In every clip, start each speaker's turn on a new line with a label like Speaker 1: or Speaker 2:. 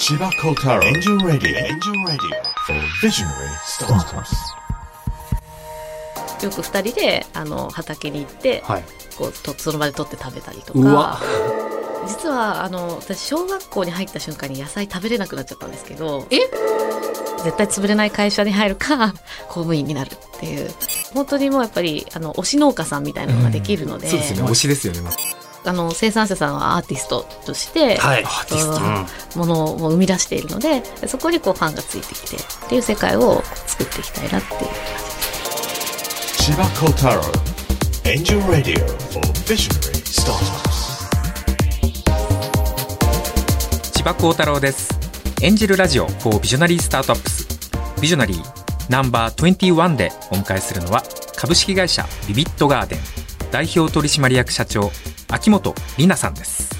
Speaker 1: 千葉幸太郎エンジンラディオエンジンラディオ Visionary Startups
Speaker 2: よく二人であの畑に行って、
Speaker 3: はい。
Speaker 2: こうとその場で取って食べたりと
Speaker 3: うわ。
Speaker 2: か実はあの私小学校に入った瞬間に野菜食べれなくなっちゃったんですけど
Speaker 3: え？
Speaker 2: 絶対潰れない会社に入るか公務員になるっていう。本当にもうやっぱりあの推し農家さんみたいなのができるので,、
Speaker 4: そうですよね。推しですよね、ま
Speaker 2: あの生産者さんはアーティストとして、
Speaker 3: はい。
Speaker 4: アーティスト。
Speaker 2: うん。ものを生み出しているのでそこにこうファンがついてきてっていう世界を作っていきたいなっていう
Speaker 1: 千葉幸太郎エンジンラディオ for Visionary Startups
Speaker 4: 千葉幸太郎です。エンジェルラジオ for ビジョナリースタートアップスビジョナリーナンバー21でお迎えするのは株式会社ビビットガーデン。代表取締役社長秋元里奈さんです。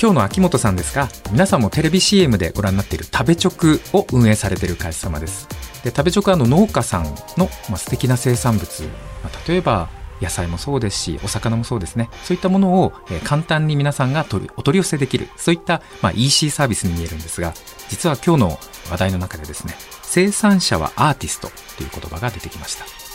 Speaker 4: 今日の秋元さんですが皆さんもテレビ CM でご覧になっている食べ直を運営されている会社様です。で食べ直はの農家さんの、まあ、素敵な生産物、まあ、例えば野菜もそうですしお魚もそうですね。そういったものを、えー簡単に皆さんが取りお取り寄せできる。そういった、まあ、EC サービスに見えるんですが実は今日の話題の中でですね生産者はアーティストという言葉が出てきました。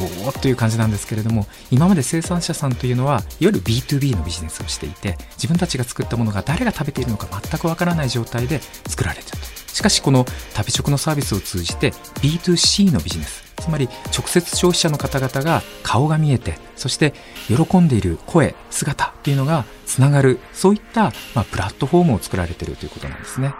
Speaker 4: おおという感じなんですけれども今まで生産者さんというのはいわゆる B2B のビジネスをしていて自分たちが作ったものが誰が食べているのか全くわからない状態で作られてると。しかしこの食べ直のサービスを通じて B2C のビジネスつまり直接消費者の方々が顔が見えてそして喜んでいる声姿っていうのがつながるそういった、まあ、プラットフォームを作られているということなんですね。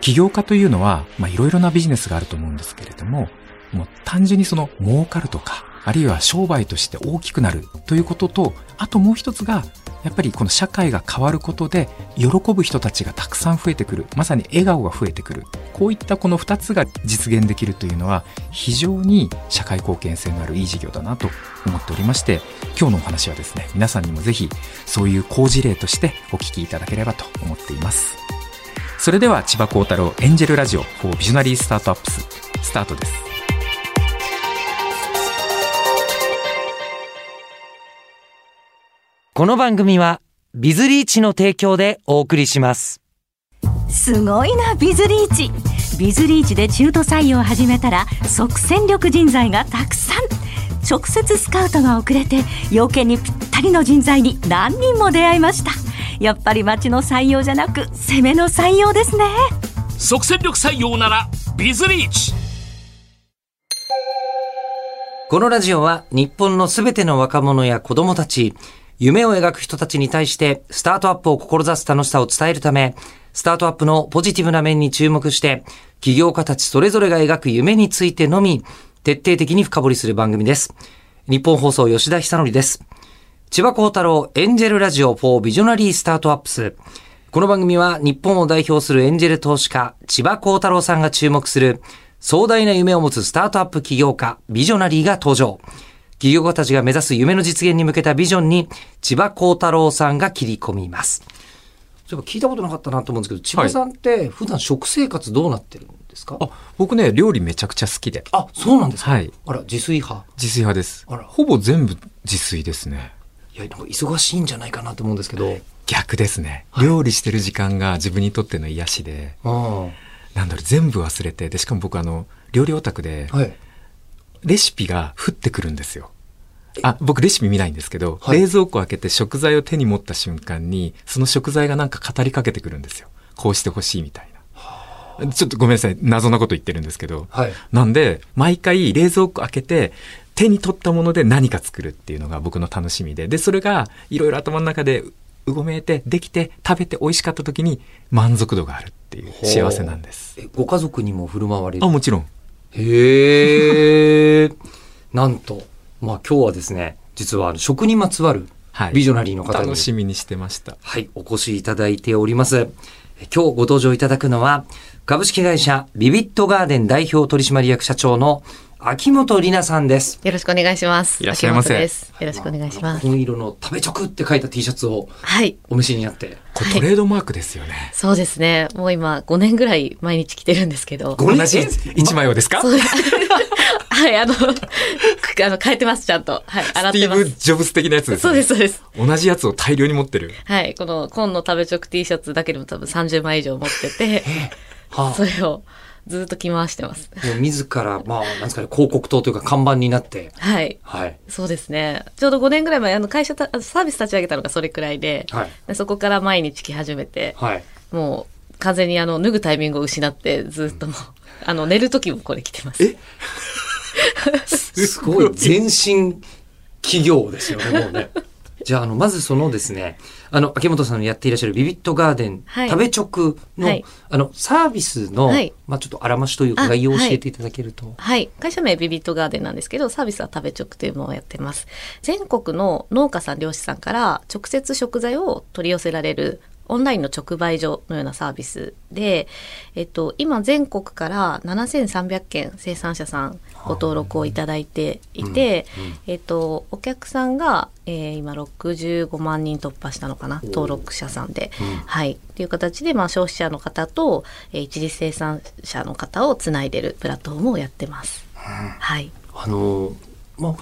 Speaker 4: 起業家というのは、まあ、いろいろなビジネスがあると思うんですけれども、もう単純にその儲かるとか、あるいは商売として大きくなるということと、あともう一つが、やっぱりこの社会が変わることで、喜ぶ人たちがたくさん増えてくる。まさに笑顔が増えてくる。こういったこの二つが実現できるというのは、非常に社会貢献性のあるいい事業だなと思っておりまして、今日のお話はですね、皆さんにもぜひ、そういう好事例としてお聞きいただければと思っています。それでは千葉幸太郎エンジェルラジオ for ビジョナリースタートアップススタートです
Speaker 5: この番組はビズリーチの提供でお送りします。
Speaker 6: すごいなビズリーチ。ビズリーチで中途採用を始めたら即戦力人材がたくさん。直接スカウトが遅れて要件にぴったりの人材に何人も出会いました。やっぱり町の採用じゃなく攻めの採用ですね。
Speaker 7: 即戦力採用ならビズリーチ。
Speaker 5: このラジオは日本のすべての若者や子供たち夢を描く人たちに対してスタートアップを志す楽しさを伝えるためスタートアップのポジティブな面に注目して起業家たちそれぞれが描く夢についてのみ徹底的に深掘りする番組です日本放送吉田久典です千葉幸太郎エンジェルラジオ4ビジョナリースタートアップス。この番組は日本を代表するエンジェル投資家、千葉幸太郎さんが注目する壮大な夢を持つスタートアップ起業家、ビジョナリーが登場。起業家たちが目指す夢の実現に向けたビジョンに千葉幸太郎さんが切り込みます。そういえば聞いたことなかったなと思うんですけど、千葉さんって普段食生活どうなってるんですか、
Speaker 4: あ僕ね料理めちゃくちゃ好きで。
Speaker 5: あ、そうなんですか？
Speaker 4: はい。
Speaker 5: あら、自炊派。
Speaker 4: 自炊派です。
Speaker 5: あら。
Speaker 4: ほぼ全部自炊ですね。
Speaker 5: いや、なんか忙しいんじゃないかなと思うんですけど。
Speaker 4: 逆ですね、料理してる時間が自分にとっての癒しで。
Speaker 5: うん。
Speaker 4: なんだろう全部忘れて。でしかも僕あの料理オタクで
Speaker 5: はい。
Speaker 4: レシピが降ってくるんですよ。あ僕レシピ見ないんですけど、
Speaker 5: はい。
Speaker 4: 冷蔵庫開けて食材を手に持った瞬間にその食材がなんか語りかけてくるんですよ。こうしてほしいみたいな。ちょっとごめんなさい謎なこと言ってるんですけど、
Speaker 5: はい。
Speaker 4: なんで、毎回冷蔵庫開けて、手に取ったもので何か作るっていうのが僕の楽しみで、で、それがいろいろ頭の中でうごめいて、できて、食べて美味しかった時に満足度があるっていう。幸せなんです。
Speaker 5: えご家族にも振る舞われる？
Speaker 4: あ、もちろん。
Speaker 5: へえ。なんと、まあ今日はですね、実は食にまつわる
Speaker 4: はい。
Speaker 5: ビジョナリーの方に、
Speaker 4: 楽しみにしてました。
Speaker 5: はい、お越しいただいております。え今日ご登場いただくのは、株式会社ビビットガーデン代表取締役社長の秋元里奈さんです。
Speaker 2: よろしくお願いします。
Speaker 4: いらっしゃいませ。
Speaker 2: よろしくお願いします。
Speaker 5: 紺色の食べ直って書いた T シャツを
Speaker 2: はい。
Speaker 5: お召しになって。
Speaker 4: これトレードマークですよね。
Speaker 2: そうですね。もう今5年ぐらい毎日着てるんですけど。
Speaker 5: ご
Speaker 4: 同じ一枚をですか？
Speaker 2: そう はい、あの、く あの、変えてます、ちゃんと。はい、洗
Speaker 4: スティーブ・
Speaker 2: ってます。
Speaker 4: ジョブス的なやつです、ね。
Speaker 2: そうです、そうです。
Speaker 4: 同じやつを大量に持ってる。
Speaker 2: はい、この、紺の食べ直 T シャツだけでも多分30枚以上持ってて、
Speaker 5: は
Speaker 2: それをずっと着回してます。
Speaker 5: あ、もう自ら、まあ、なんですかね、広告塔というか看板になって。
Speaker 2: はい。
Speaker 5: はい。
Speaker 2: そうですね。ちょうど5年ぐらい前、あの会社た、あのサービス立ち上げたのがそれくらいで、
Speaker 5: はい。
Speaker 2: でそこから毎日着始めて、
Speaker 5: はい。
Speaker 2: もう完全にあの脱ぐタイミングを失ってずっともう、あの寝る時もこれ着てます。
Speaker 5: すごい全身企業ですよね、もうね。じゃあ、あの、まずそのですね、あの、秋元さんのやっていらっしゃるビビットガーデン、
Speaker 2: はい
Speaker 5: 食べ直の、
Speaker 2: はい
Speaker 5: あの、サービスの、
Speaker 2: はい
Speaker 5: まあちょっとあらましというか
Speaker 2: あ
Speaker 5: 概要を教
Speaker 2: はい
Speaker 5: えていただけると。
Speaker 2: はい。会社名ビビットガーデンなんですけど、サービスは食べ直というものをやってます。全国の農家さん、漁師さんから直接食材を取り寄せられるオンラインの直売所のようなサービスで、えっと、今全国から7300件生産者さんご登録をいただいていて、えっと、お客さんが、えー今65万人突破したのかな、登録者さんで。はい。っていう形で、まあ、消費者の方と、えー一次生産者の方をつないでるプラットフォームをやってます。はい。
Speaker 5: あの、まあ、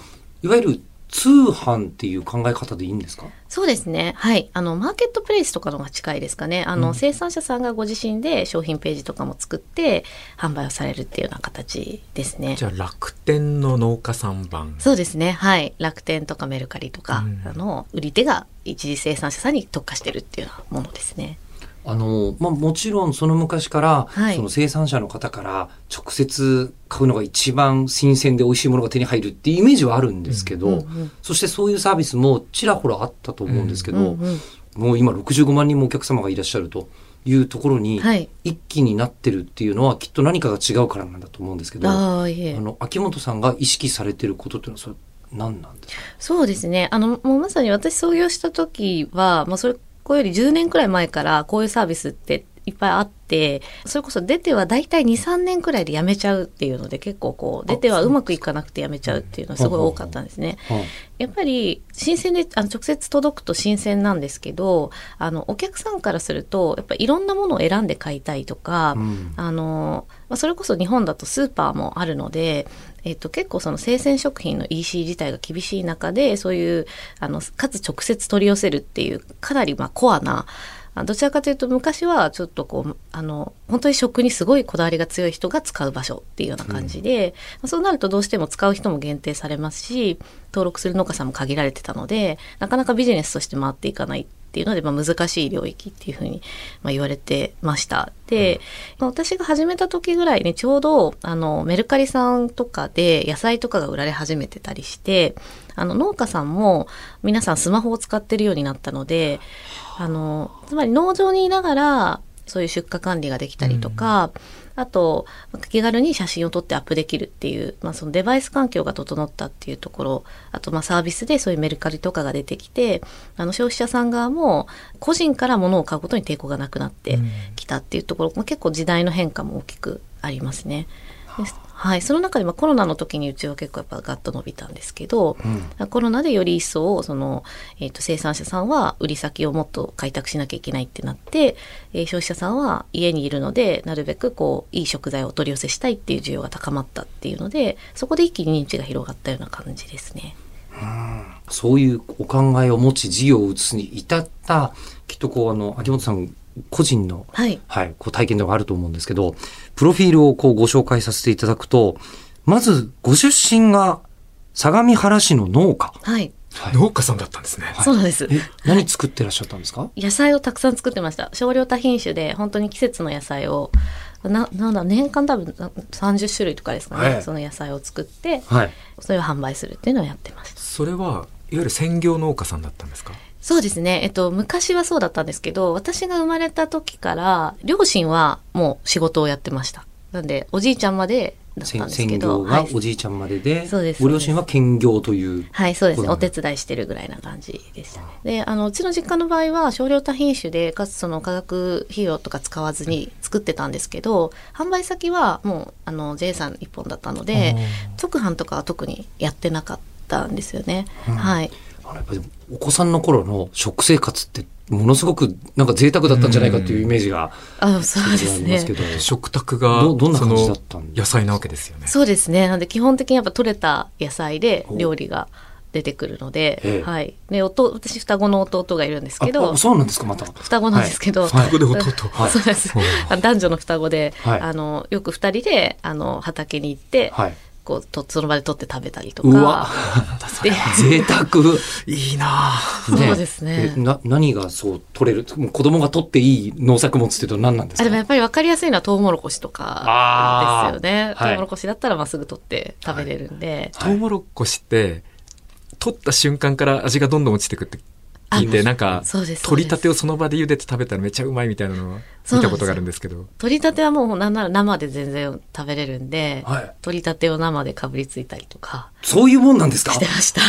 Speaker 5: いわゆる通販っていう考え方でいいんですか？
Speaker 2: そうですね。はい。あの、マーケットプレイスとかのが近いですかね。あの、生産者さんがご自身で商品ページとかも作って、販売をされるっていうような形ですね
Speaker 4: じ。ゃあ楽天の農家さん版。
Speaker 2: そうですね。はい。楽天とかメルカリとか、
Speaker 4: うん
Speaker 2: あの、売り手が一次生産者さんに特化してるっていうようなものですね。
Speaker 5: あの、まあ、もちろんその昔から、
Speaker 2: はい。
Speaker 5: その生産者の方から直接買うのが一番新鮮で美味しいものが手に入るっていうイメージはあるんですけど、
Speaker 2: うんうんうん
Speaker 5: そしてそういうサービスもちらほらあったと思うんですけど、
Speaker 2: うんうん
Speaker 5: もう今65万人もお客様がいらっしゃるというところに
Speaker 2: はい。
Speaker 5: 一気になってるっていうのはきっと何かが違うからなんだと思うんですけど、あ
Speaker 2: ああ、いえ。
Speaker 5: の、秋元さんが意識されてることっていうのはそれ何なんですか？
Speaker 2: そうですね。あの、もうまさに私創業した時は、まあそれ、これより10年くらい前からこういうサービスっていっぱいあって、それこそ出ては大体2、3年くらいで辞めちゃうっていうので結構こう、出てはうまくいかなくて辞めちゃうっていうのがすごい多かったんですね。
Speaker 5: はい。
Speaker 2: やっぱり新鮮であの直接届くと新鮮なんですけどあのお客さんからするとやっぱりいろんなものを選んで買いたいとか、
Speaker 5: うん。
Speaker 2: あのまあ、それこそ日本だとスーパーもあるので、えっと、結構その生鮮食品の EC 自体が厳しい中でそういうあのかつ直接取り寄せるっていうかなりまあコアなどちらかというと昔はちょっとこうあの本当に食にすごいこだわりが強い人が使う場所っていうような感じで、まあそうなるとどうしても使う人も限定されますし登録する農家さんも限られてたのでなかなかビジネスとして回っていかないっていうので、まあ、難しい領域っていうふうに、まあ、言われてました。で、まあ、私が始めた時ぐらいにちょうどあのメルカリさんとかで野菜とかが売られ始めてたりしてあの農家さんも皆さんスマホを使ってるようになったのであのつまり農場にいながらそういう出荷管理ができたりとか、あと気軽に写真を撮ってアップできるっていう、まあ、そのデバイス環境が整ったっていうところあとまあサービスでそういうメルカリとかが出てきてあの消費者さん側も個人から物を買うことに抵抗がなくなってきたっていうところ、まあ、結構時代の変化も大きくありますね。ですはい、その中でまあコロナの時にうちは結構やっぱガッと伸びたんですけど、コロナでより一層その、えー、と生産者さんは売り先をもっと開拓しなきゃいけないってなって、えー消費者さんは家にいるのでなるべくこういい食材をお取り寄せしたいっていう需要が高まったっていうのでそこで一気に認知が広がったような感じですね。
Speaker 5: そういうお考えを持ち事業を移すに至った、きっとこう、あの、秋元さん個人の、
Speaker 2: はい
Speaker 5: はい、こう体験ではあると思うんですけど、プロフィールをこうご紹介させていただくと、まず、ご出身が相模原市の農家。
Speaker 2: はい、
Speaker 4: 農家さんだったんですね。
Speaker 2: そうなんです。
Speaker 5: え、何作ってらっしゃったんですか？
Speaker 2: 野菜をたくさん作ってました。少量多品種で、本当に季節の野菜を、な、なんだ、年間多分な30種類とかですかね、
Speaker 5: はい
Speaker 2: その野菜を作って、
Speaker 5: はい。
Speaker 2: それを販売するっていうのをやってました。
Speaker 4: それはいわゆる専業農家さんだったんですか？
Speaker 2: そうですね。えっと、昔はそうだったんですけど、私が生まれた時から、両親はもう仕事をやってました。なんで、おじいちゃんまでだったんです
Speaker 5: 専
Speaker 2: けど。
Speaker 5: 業が
Speaker 2: はい
Speaker 5: おじいちゃんまでで、
Speaker 2: そうです
Speaker 5: ご両親は兼業という。
Speaker 2: はい、そうですね。お手伝いしてるぐらいな感じでしたね。で、あの、うちの実家の場合は少量多品種で、かつその化学肥料とか使わずに作ってたんですけど、販売先はもう、あの、J さん一本だったので、直販とかは特にやってなかったんですよね。はい。
Speaker 5: あのやっぱりお子さんの頃の食生活ってものすごくなんか贅沢だったんじゃないかっていうイメージが
Speaker 2: あ、そうですね
Speaker 5: ありますけ。ど。
Speaker 4: 食卓が
Speaker 5: どどんな
Speaker 4: そ
Speaker 5: 感じだ
Speaker 4: の
Speaker 5: ったんですか？
Speaker 4: 野菜なわけですよね。
Speaker 2: そうですね。なんで基本的にやっぱ取れた野菜で料理が出てくるので、
Speaker 5: ええ
Speaker 2: はい。で、弟、私双子の弟がいるんですけど
Speaker 5: そうなんですかまた。
Speaker 2: 双子なんですけど、
Speaker 5: はい
Speaker 4: 双子で弟
Speaker 5: はい
Speaker 2: そうです。あ男女の双子で、
Speaker 5: はい
Speaker 2: あの、よく二人で、あの、畑に行って、
Speaker 5: はい。
Speaker 2: こう、と、その場で取って食べたりと
Speaker 5: うわ。
Speaker 2: か。で
Speaker 5: 贅沢。
Speaker 4: いいな。ぁ
Speaker 2: そうですね。
Speaker 5: えな何がそう取れる？もう子供が取っていい農作物っていうと何なんですか？
Speaker 2: あでもやっぱり分かりやすいのはトウモロコシとかですよね。
Speaker 5: はい。
Speaker 2: トウモロコシだったらまあすぐ取って食べれるんで。
Speaker 4: トウモロコシって、取った瞬間から味がどんどん落ちてくって聞いて、
Speaker 2: あ
Speaker 4: なんか取りたてをその場で茹でて食べたらめっちゃうまいみたいなのを見たことがあるんですけど。
Speaker 2: 取りたてはもうなんなら生で全然食べれるんで、
Speaker 5: はい
Speaker 2: 取りたてを生でかぶりついたりとか
Speaker 5: そういうもんなんですか？
Speaker 2: してました。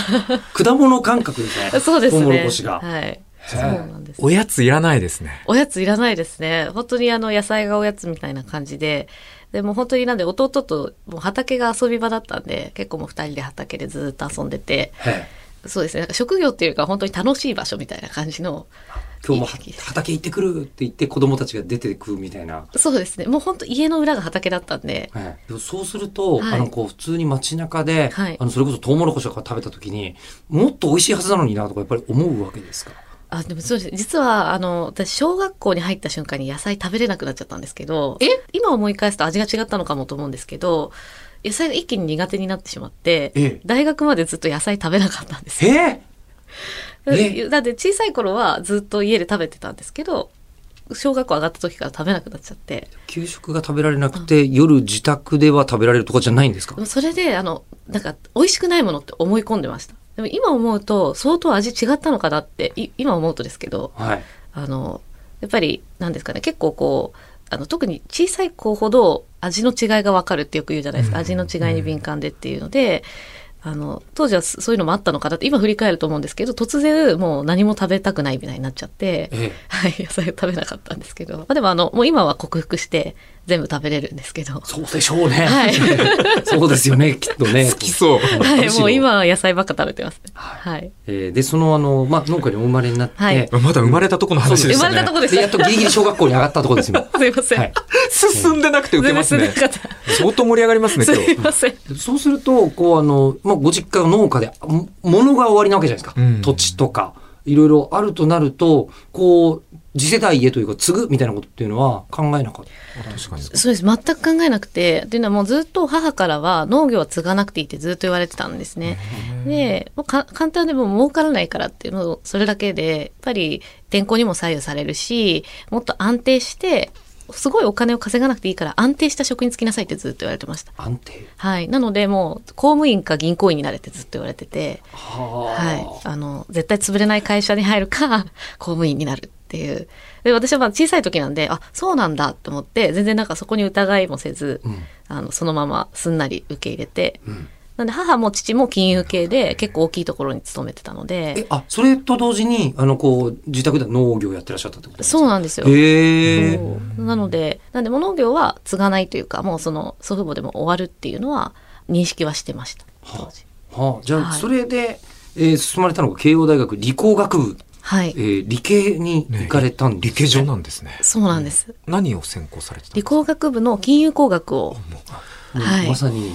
Speaker 5: 果物感覚ですね。
Speaker 2: そうですね。
Speaker 5: トウモロコシが。
Speaker 2: はい。そうなんです。
Speaker 4: おやついらないですね。
Speaker 2: おやついらないですね。本当にあの野菜がおやつみたいな感じで、でも本当になんで弟ともう畑が遊び場だったんで、結構もう二人で畑でずっと遊んでて、
Speaker 5: へえ
Speaker 2: そうですね。職業っていうか本当に楽しい場所みたいな感じの。
Speaker 5: 今日も畑行ってくるって言って子供たちが出てくるみたいな。
Speaker 2: そうですね。もう本当家の裏が畑だったんで、
Speaker 5: ええでもそうすると、
Speaker 2: はい
Speaker 5: あの、こう、普通に街中で、
Speaker 2: はい
Speaker 5: あの、それこそトウモロコシとか食べた時に、もっと美味しいはずなのになとか、やっぱり思うわけですか？
Speaker 2: あ、でもそうです。実は、あの、私、小学校に入った瞬間に野菜食べれなくなっちゃったんですけど、え？今思い返すと味が違ったのかもと思うんですけど、野菜が一気に苦手になってしまって、
Speaker 5: ええ
Speaker 2: 大学までずっと野菜食べなかったんですよ。
Speaker 5: ええ
Speaker 2: だって小さい頃はずっと家で食べてたんですけど、小学校上がった時から食べなくなっちゃって。
Speaker 5: 給食が食べられなくて、夜自宅では食べられるとかじゃないんですか？
Speaker 2: それで、あの、なんか、美味しくないものって思い込んでました。でも今思うと、相当味違ったのかなって、い今思うとですけど、
Speaker 5: はい。
Speaker 2: あの、やっぱり、なんですかね、結構こう、あの、特に小さい子ほど味の違いがわかるってよく言うじゃないですか。味の違いに敏感でっていうので、あの、当時はそそういうのもあったのかなって、今振り返ると思うんですけど、突然もう何も食べたくないみたいになっちゃって、
Speaker 5: ええ。
Speaker 2: はい、野菜を食べなかったんですけど、まあ、でもあの、もう今は克服して全部食べれるんですけど、
Speaker 5: そうでしょうね。
Speaker 2: はい
Speaker 5: そうですよね、きっとね。
Speaker 4: 好きそう。
Speaker 2: はい、もう今は野菜ばっか食べてますね。はい。
Speaker 5: えーで、その、あの、まあ、農家にお生まれになって、
Speaker 2: はい
Speaker 4: まだ生まれたとこの話でしたね。
Speaker 2: 生まれたとこです
Speaker 5: で、やっとギリギリ小学校に上がったところですよ。
Speaker 2: すいません。
Speaker 5: はい。
Speaker 4: 進んでなくて受けますね
Speaker 2: 全然。進んでなかっ
Speaker 4: 相当盛り上がりますね、
Speaker 2: た
Speaker 4: 今日。
Speaker 2: すいません。
Speaker 5: そうすると、こう、あの、まあ、ご実家が農家で、も物が終わりなわけじゃないですか。
Speaker 4: うん
Speaker 5: 土地とか、いろいろあるとなると、こう、次世代へというか、継ぐみたいなことっていうのは考えなかった？
Speaker 4: 確かに。
Speaker 2: そうです。全く考えなくて、っていうのはもうずっと母からは農業は継がなくていいってずっと言われてたんですね。で、もうか簡単でもう儲からないからっていうのを、それだけで、やっぱり天候にも左右されるし、もっと安定して、すごいお金を稼がなくていいから安定した職に就きなさいってずっと言われてました。
Speaker 5: 安定？
Speaker 2: はい。なのでもう公務員か銀行員になれってずっと言われてて、
Speaker 5: は
Speaker 2: はい。あの、絶対潰れない会社に入るか、公務員になるっていう。で、私はまあ小さい時なんで、あ、そうなんだと思って、全然なんかそこに疑いもせず、
Speaker 5: うん。
Speaker 2: あの、そのまますんなり受け入れて、
Speaker 5: ん。
Speaker 2: なんで母も父も金融系で結構大きいところに勤めてたの
Speaker 5: え
Speaker 2: で、、
Speaker 5: あ、それと同時に、あの、こう、自宅では農業やってらっしゃったってことですか？
Speaker 2: そうなんですよ。
Speaker 5: へえ。
Speaker 2: なので、なんで、もう農業は継がないというか、もうその祖父母でも終わるっていうのは認識はしてました。当時。
Speaker 5: はあ、じゃあ、
Speaker 2: はい。
Speaker 5: それで、えー進まれたのが慶応大学理工学部、
Speaker 2: はい
Speaker 5: え。ー理系に行かれたんです、
Speaker 4: 理系上なんですね。
Speaker 2: そうなんです。
Speaker 4: 何を専攻されてたんですか？
Speaker 2: 理工学部の金融工学を、はい
Speaker 5: まさに、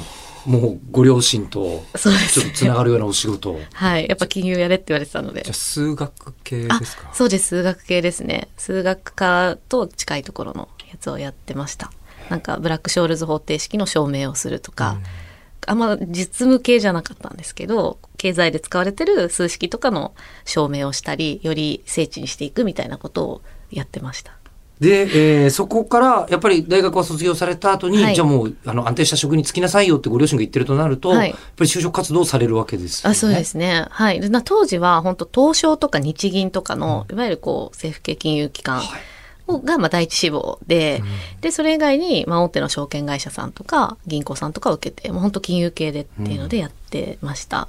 Speaker 5: もうご両親と、
Speaker 2: そうですね
Speaker 5: ちょっとつながるようなお仕事を。
Speaker 2: はい。やっぱ金融やれって言われてたので
Speaker 4: じゃあ。数学系
Speaker 2: あ
Speaker 4: ですか？
Speaker 2: そうです。数学系ですね。数学科と近いところのやつをやってました。なんか、ブラック・ショールズ方程式の証明をするとか、あんま実務系じゃなかったんですけど、経済で使われてる数式とかの証明をしたり、より精緻にしていくみたいなことをやってました。
Speaker 5: で、えーそこから、やっぱり大学は卒業された後に、
Speaker 2: はい
Speaker 5: じゃあもう、あの、安定した職に就きなさいよってご両親が言ってるとなると、
Speaker 2: はい
Speaker 5: やっぱり就職活動をされるわけですよね。
Speaker 2: あそうですね。はい。当時は本当東証とか日銀とかの、いわゆるこう政府系金融機関がまあ第一志望で、で、それ以外に、まあ大手の証券会社さんとか銀行さんとかを受けて、もう本当金融系でっていうのでやってました。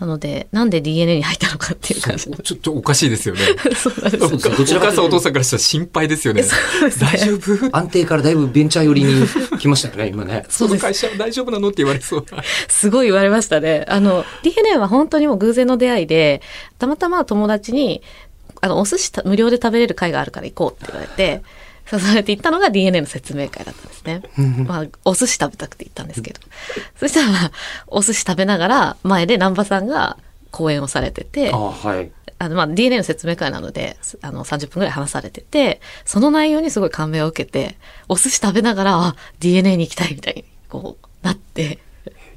Speaker 2: なので、なんで DNA に入ったのかっていう感じ。
Speaker 4: ちょっとおかしいですよね。
Speaker 2: そうなんです
Speaker 5: どちらかと
Speaker 4: お父さんからしたら心配ですよね。大丈夫？
Speaker 5: 安定からだいぶベンチャー寄りに来ましたよね、今ね。
Speaker 4: その会社大丈夫なのって言われそうな。
Speaker 2: すごい言われましたね。あの、DNA は本当にもう偶然の出会いで、たまたま友達に、あの、お寿司た無料で食べれる会があるから行こうって言われて、誘われて行ったのが DNA の説明会だったんですね。まあ、お寿司食べたくて行ったんですけど。そしたら、まあお寿司食べながら、前で南波さんが講演をされてて、
Speaker 5: あはい。
Speaker 2: あの、まあ、DNA の説明会なので、すあの、30分くらい話されてて、その内容にすごい感銘を受けて、お寿司食べながら、あ、DNA に行きたいみたいに、こう、なって、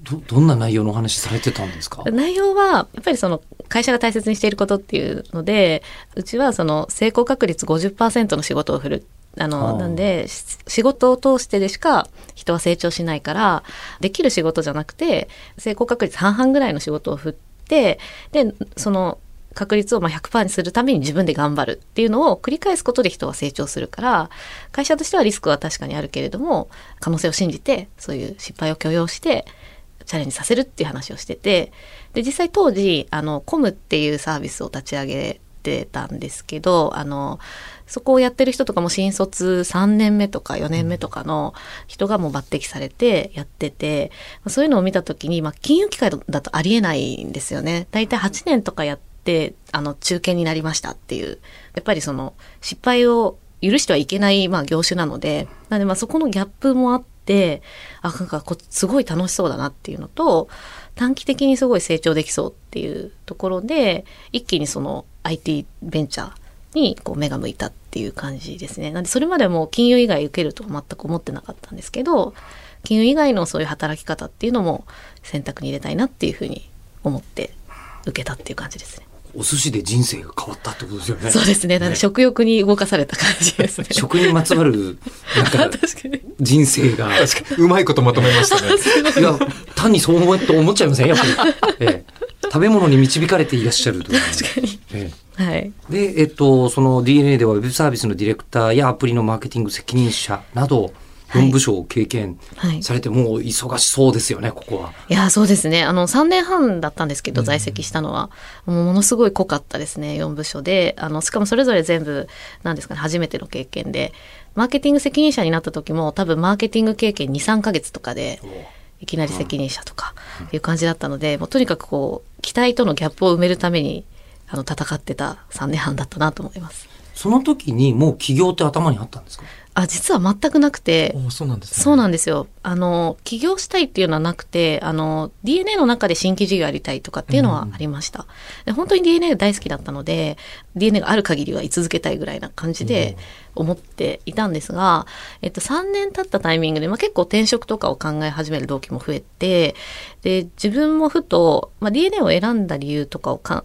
Speaker 5: ど、どんな内容のお話されてたんですか？
Speaker 2: 内容は、やっぱりその、会社が大切にしていることっていうので、うちはその、成功確率50%の仕事を振る。あ
Speaker 5: あ
Speaker 2: の、
Speaker 5: ー
Speaker 2: なんで、し仕事を通してでしか人は成長しないから、できる仕事じゃなくて、成功確率半々ぐらいの仕事を振って、で、その、確率をまあ100%にするために自分で頑張るっていうのを繰り返すことで人は成長するから、会社としてはリスクは確かにあるけれども、可能性を信じて、そういう失敗を許容して、チャレンジさせるっていう話をしてて、で、実際当時、あの、コムっていうサービスを立ち上げてたんですけど、あの、そこをやってる人とかも新卒3年目とか4年目とかの人がもう抜擢されてやってて、そういうのを見たときに、まあ、金融機関だとありえないんですよね。大体8年とかやって、あの、中堅になりましたっていう。やっぱりその、失敗を許してはいけない、まあ、業種なので、なので、まあ、そこのギャップもあって、あ、なんかこ、すごい楽しそうだなっていうのと、短期的にすごい成長できそうっていうところで、一気にその IT ベンチャーにこう目が向いたっていう感じですね。なんで、それまではもう金融以外受けるとは全く思ってなかったんですけど、金融以外のそういう働き方っていうのも選択に入れたいなっていうふうに思って受けたっていう感じですね。
Speaker 5: お寿司で人生が変わったってことですよね。
Speaker 2: そうですね。なんで食欲に動かされた感じですね。
Speaker 5: 食にまつわる、なんか。人生が。
Speaker 4: 確かに、うまいことまとめましたね。
Speaker 5: いや、単にそう思うと思っちゃいませんやっぱり。ええ食べ物に導かれていらっしゃるという。
Speaker 2: 確かに。
Speaker 5: え
Speaker 2: はい。
Speaker 5: えで、えっと、その DNA ではウェブサービスのディレクターやアプリのマーケティング責任者など、4部署を経験
Speaker 2: はい
Speaker 5: されて、もう忙しそうですよね、ここは。
Speaker 2: いや、そうですね。あの、3年半だったんですけど、在籍したのは。もうものすごい濃かったですね、4部署で。あの、しかもそれぞれ全部、なんですかね、初めての経験で。マーケティング責任者になった時も、多分マーケティング経験2、3ヶ月とかで、いきなり責任者とか、っていう感じだったので、もうとにかくこう、期待とのギャップを埋めるために、あの、戦ってた3年半だったなと思います。
Speaker 5: その時にもう起業って頭にあったんですか？
Speaker 2: あ、実は全くなくて、
Speaker 4: おそうなんですね。
Speaker 2: そうなんですよ。あの、起業したいっていうのはなくて、あの、DNA の中で新規事業やりたいとかっていうのはありました。で本当に DNA が大好きだったので、DNA がある限りは居続けたいぐらいな感じで思っていたんですが、えっと、3年経ったタイミングで、まあ、結構転職とかを考え始める動機も増えて、で、自分もふと、まあ、DNA を選んだ理由とかを考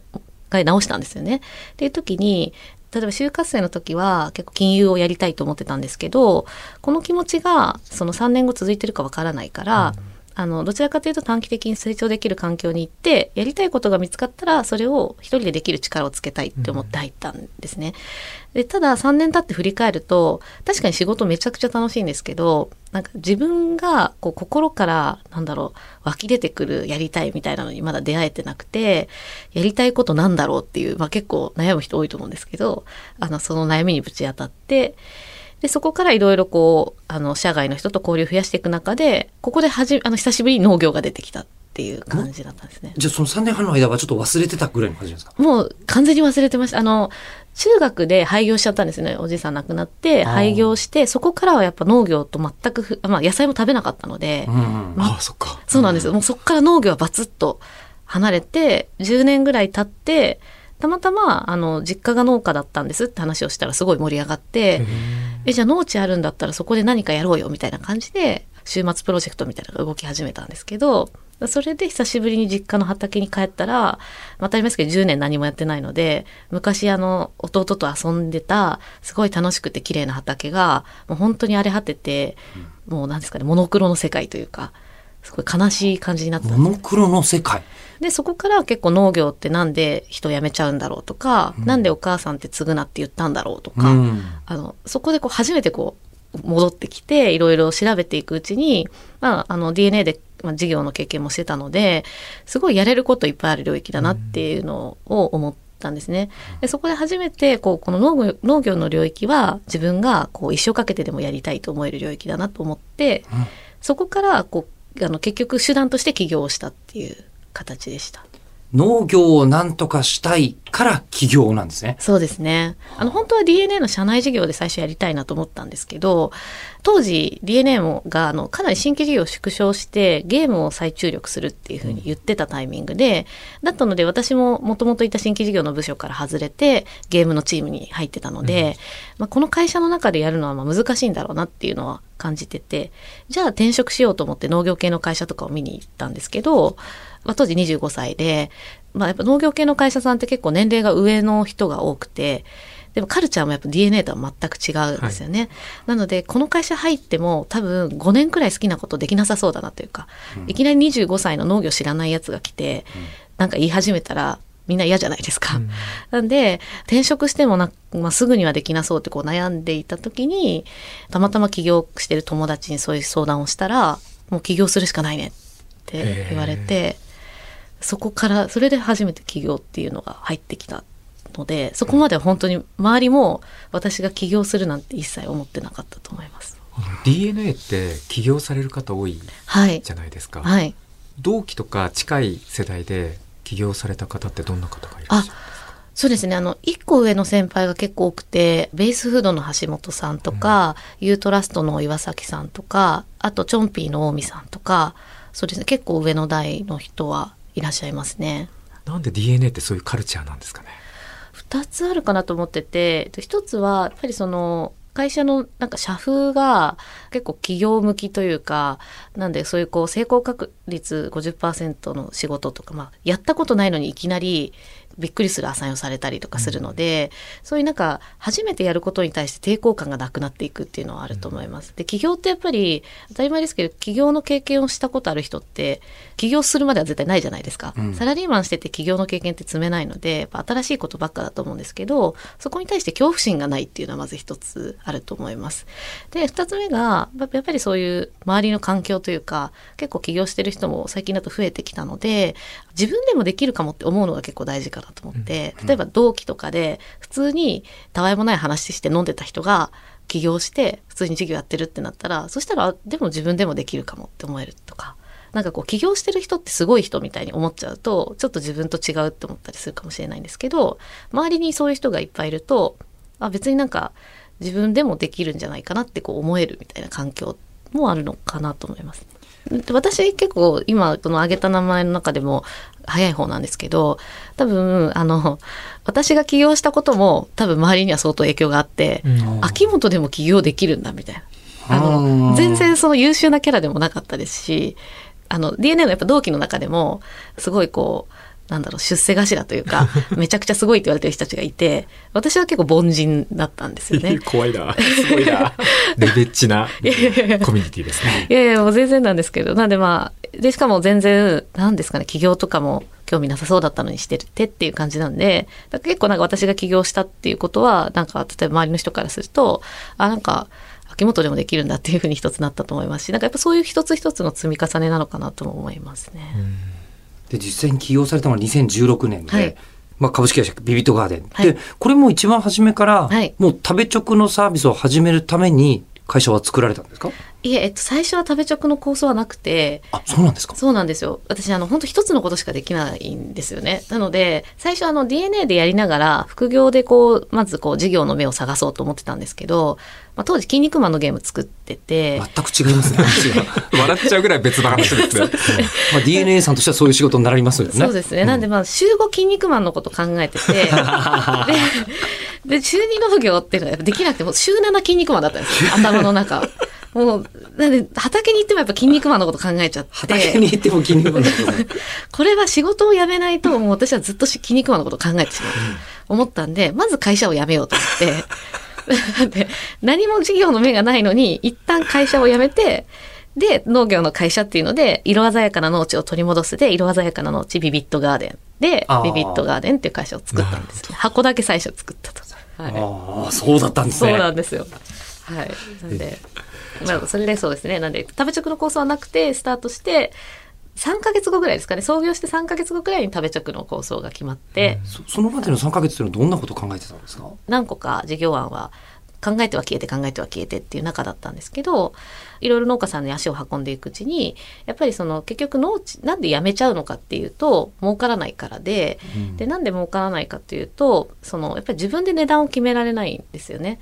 Speaker 2: え直したんですよね。っていう時に、例えば就活生の時は結構金融をやりたいと思ってたんですけど、この気持ちがその3年後続いてるかわからないから、あの、どちらかというと短期的に成長できる環境に行って、やりたいことが見つかったら、それを一人でできる力をつけたいって思って入ったんですね。で、ただ3年経って振り返ると、確かに仕事めちゃくちゃ楽しいんですけど、なんか自分がこう心から、なんだろう、湧き出てくるやりたいみたいなのにまだ出会えてなくて、やりたいことなんだろうっていう、まあ結構悩む人多いと思うんですけど、あの、その悩みにぶち当たって、で、そこからいろいろこう、あの、社外の人と交流を増やしていく中で、ここではじ、あの、久しぶりに農業が出てきたっていう感じだったんですね。
Speaker 5: じゃあその3年半の間はちょっと忘れてたぐらいの感じですか？
Speaker 2: もう完全に忘れてました。あの、中学で廃業しちゃったんですね。おじいさん亡くなって、廃業して、そこからはやっぱ農業と全くふ、まあ野菜も食べなかったので、
Speaker 5: うんうん。
Speaker 4: ああ、そっか。
Speaker 2: そうなんですよ。もうそこから農業はバツッと離れて、10年ぐらい経って、たまたま、あの、実家が農家だったんですって話をしたらすごい盛り上がって、え、じゃあ農地あるんだったらそこで何かやろうよみたいな感じで、週末プロジェクトみたいなのが動き始めたんですけど、それで久しぶりに実家の畑に帰ったら、まあ当たり前ですけど10年何もやってないので、昔あの、弟と遊んでた、すごい楽しくて綺麗な畑が、もう本当に荒れ果てて、もうなんですかね、モノクロの世界というか、すごい悲しい感じになった
Speaker 5: モノクロの世界。
Speaker 2: で、そこから結構農業ってなんで人辞めちゃうんだろうとか、なんでお母さんって継ぐなって言ったんだろうとか、
Speaker 5: うん
Speaker 2: あの、そこでこう初めてこう、戻ってきて、いろいろ調べていくうちに、まあ、あの、DNA で、まあ、事業の経験もしてたので、すごいやれることいっぱいある領域だなっていうのを思ったんですね。でそこで初めて、こう、この農業農業の領域は自分がこう一生かけてでもやりたいと思える領域だなと思って、そこから、こう、あの、結局手段として起業したっていう形でした。
Speaker 5: 農業をなんとかしたいから起業なんですね。
Speaker 2: そうですね。あの、本当は DNA の社内事業で最初やりたいなと思ったんですけど、当時 DNA もが、あの、かなり新規事業を縮小して、ゲームを再注力するっていうふうに言ってたタイミングで、だったので私ももともといた新規事業の部署から外れて、ゲームのチームに入ってたので、まあ、この会社の中でやるのはまあ難しいんだろうなっていうのは感じてて、じゃあ転職しようと思って農業系の会社とかを見に行ったんですけど、まあ、当時25歳で、まあ、やっぱ農業系の会社さんって結構年齢が上の人が多くて、でもカルチャーもやっぱ DNA とは全く違うんですよね。なので、この会社入っても多分5年くらい好きなことできなさそうだなというか、いきなり25歳の農業知らないやつが来て、なんか言い始めたら、みんな嫌じゃないですか。なんで、転職してもな、まあ、すぐにはできなそうってこう悩んでいた時に、たまたま起業してる友達にそういう相談をしたら、もう起業するしかないねって言われて、そこから、それで初めて起業っていうのが入ってきたので、そこまでは本当に周りも私が起業するなんて一切思ってなかったと思います。
Speaker 4: DNA って起業される方多い
Speaker 2: はい。
Speaker 4: じゃないですか、
Speaker 2: はい。
Speaker 4: 同期とか近い世代で起業された方ってどんな方がいらっしゃる
Speaker 2: そうですね。あの、一個上の先輩が結構多くて、ベースフードの橋本さんとか、ユートラストの岩崎さんとか、あと、チョンピーの近江さんとか、そうですね。結構上の代の人はいらっしゃいますね。
Speaker 4: なんで DNA ってそういうカルチャーなんですかね？
Speaker 2: 二つあるかなと思ってて、で一つは、やっぱりその、会社のなんか社風が結構企業向きというか、なんでそういうこう成功確率50%の仕事とか、まあやったことないのにいきなりびっくりするアサインをされたりとかするので、そういうなんか初めてやることに対して抵抗感がなくなっていくっていうのはあると思います。で、起業ってやっぱり当たり前ですけど、起業の経験をしたことある人って、起業するまでは絶対ないじゃないですか。サラリーマンしてて起業の経験って積めないので、やっぱ新しいことばっかだと思うんですけど、そこに対して恐怖心がないっていうのはまず一つあると思います。で、二つ目が、やっぱりそういう周りの環境というか、結構起業してる人も最近だと増えてきたので、自分でもできるかもって思うのが結構大事かなと思って、例えば同期とかで、普通にたわいもない話して飲んでた人が、起業して普通に事業やってるってなったら、そしたら、でも自分でもできるかもって思えるとか、なんかこう起業してる人ってすごい人みたいに思っちゃうと、ちょっと自分と違うって思ったりするかもしれないんですけど、周りにそういう人がいっぱいいると、あ、別になんか自分でもできるんじゃないかなってこう思えるみたいな環境もあるのかなと思います。で私結構今この挙げた名前の中でも早い方なんですけど、多分あの、私が起業したことも多分周りには相当影響があって、秋元でも起業できるんだみたいな。あ
Speaker 5: うん
Speaker 2: の、全然その優秀なキャラでもなかったですし、あの、DNA のやっぱ同期の中でも、すごいこう、なんだろう、出世頭というか、めちゃくちゃすごいって言われてる人たちがいて、私は結構凡人だったんですよね。
Speaker 4: 怖いな。すごいな。レベッチなコミュニティですね。
Speaker 2: いやいや、もう全然なんですけど、なんでまあ、で、しかも全然、なんですかね、起業とかも興味なさそうだったのにしてるってっていう感じなんで、結構なんか私が起業したっていうことは、なんか、例えば周りの人からすると、あ、なんか、秋元でもできるんだっていうふうに一つなったと思いますし、なんかやっぱそういう一つ一つの積み重ねなのかなとも思いますね。
Speaker 5: で、実際に起業されたのは2016年で、
Speaker 2: はい。
Speaker 5: まあ、株式会社ビビットガーデン。
Speaker 2: はい。
Speaker 5: で、これも一番初めから、
Speaker 2: はい。
Speaker 5: もう食べ直のサービスを始めるために会社は作られたんですか？
Speaker 2: いえ、えっと、最初は食べ直の構想はなくて、
Speaker 5: あ、そうなんですか？
Speaker 2: そうなんですよ。私、あの、本当一つのことしかできないんですよね。なので、最初あの DNA でやりながら、副業でこう、まずこう、事業の目を探そうと思ってたんですけど、まあ、当時、筋肉マンのゲーム作ってて、
Speaker 5: 全く違いますね。
Speaker 4: 笑っちゃうぐらい別の話ですね
Speaker 5: まあ、DNA さんとしてはそういう仕事になりますよね。
Speaker 2: そうですね。なんで、まあ、週5筋肉マンのこと考えてて、で、で、週2農業っていうのはできなくて、もう週7筋肉マンだったんですよ。頭の中。もう、なんで、畑に行ってもやっぱ筋肉マンのこと考えちゃって。
Speaker 5: 畑に行っても筋肉マンだけどね。
Speaker 2: これは仕事を辞めないと、もう私はずっと筋肉マンのことを考えてしまうと思ったんで、まず会社を辞めようと思って、で何も事業の目がないのに、一旦会社を辞めて、で、農業の会社っていうので、色鮮やかな農地を取り戻すで、色鮮やかな農地ビビットガーデンでビビットガーデンっていう会社を作ったんです。箱だけ最初作ったと。はい。
Speaker 5: ああ、そうだったんです
Speaker 2: そう
Speaker 5: ね。
Speaker 2: なんですよ。はい。なんで、まあ、それでそうですね。なんで、食べ直の構想はなくて、スタートして、3ヶ月後ぐらいですかね。創業して3ヶ月後ぐらいに食べ直の構想が決まって、
Speaker 5: そそのまでの3ヶ月っていうのはどんなことを考えてたんですか？
Speaker 2: 何個か事業案は考えては消えて考えては消えてっていう中だったんですけどいろいろ農家さんに足を運んでいくうちにやっぱりその結局農地なんで辞めちゃうのかっていうと儲からないからで,、でなんで儲からないかっていうとそのやっぱり自分で値段を決められないんですよね。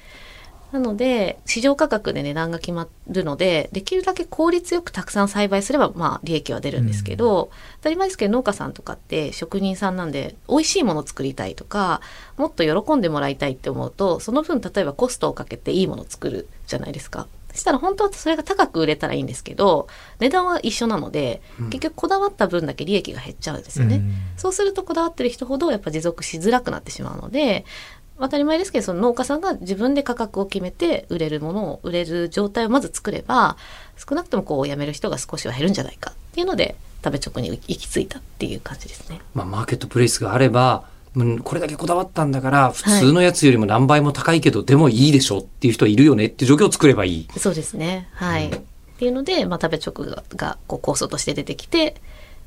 Speaker 2: なので市場価格で値段が決まるのでできるだけ効率よくたくさん栽培すればまあ利益は出るんですけど、当たり前ですけど農家さんとかって職人さんなんで美味しいものを作りたいとかもっと喜んでもらいたいって思うとその分例えばコストをかけていいものを作るじゃないですか。そしたら本当はそれが高く売れたらいいんですけど値段は一緒なので、結局こだわった分だけ利益が減っちゃうんですよね。そうするとこだわってる人ほどやっぱ持続しづらくなってしまうので当たり前ですけどその農家さんが自分で価格を決めて売れるものを売れる状態をまず作れば少なくともこう辞める人が少しは減るんじゃないかっていうので食べ直に行き着いたっていう感じですね。
Speaker 5: まあ、マーケットプレイスがあれば、うんこれだけこだわったんだから、普通のやつよりも何倍も高いけど、でもいいでしょっていう人いるよねっていう状況を作ればいい。
Speaker 2: そうですね。はい。っていうので、まあ、食べ直ががこう構想として出てきてっ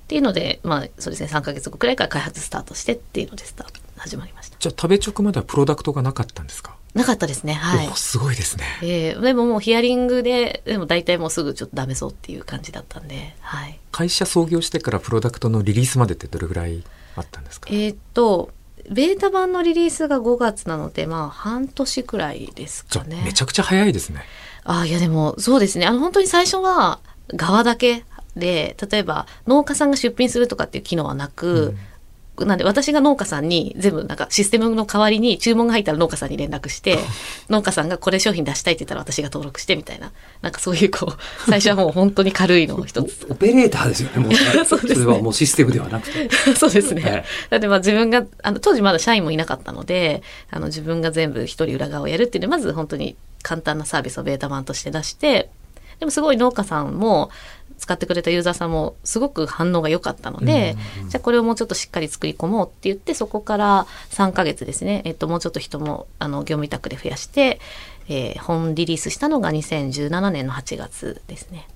Speaker 2: ていうので、まあ、そうですね3ヶ月後くらいから開発スタートしてっていうのでスタート始まりました。
Speaker 4: じゃあ食べ直まではプロダクトがなかったんですか、
Speaker 2: なかったですね。はい
Speaker 4: お。すごいですね。
Speaker 2: えーでももうヒアリングででも大体もうすぐちょっとダメそうっていう感じだったんで、はい。
Speaker 4: 会社創業してからプロダクトのリリースまでってどれぐらいあったんですか？
Speaker 2: えーっとベータ版のリリースが5月なのでまあ半年くらいですかね。
Speaker 4: めちゃくちゃ早いですね。
Speaker 2: あいやでもそうですねあの本当に最初は側だけで例えば農家さんが出品するとかっていう機能はなく、なんで私が農家さんに全部なんかシステムの代わりに注文が入ったら農家さんに連絡して農家さんがこれ商品出したいって言ったら私が登録してみたいななんかそういうこう最初はもう本当に軽いのを一つ
Speaker 5: オペレーターですよね、もうね。
Speaker 2: そうですね
Speaker 5: れはもうシステムではなくて。
Speaker 2: そうですね。
Speaker 5: はい
Speaker 2: だってまあ自分が、あの、当時まだ社員もいなかったので、あの、自分が全部一人裏側をやるっていうので、まず本当に簡単なサービスをベータ版として出して、でもすごい農家さんも、使ってくれたユーザーさんもすごく反応が良かったので、じゃあこれをもうちょっとしっかり作り込もうって言って、そこから3ヶ月ですね、えっと、もうちょっと人も、あの、業務委託で増やして、えー本リリースしたのが2017年の8月ですね。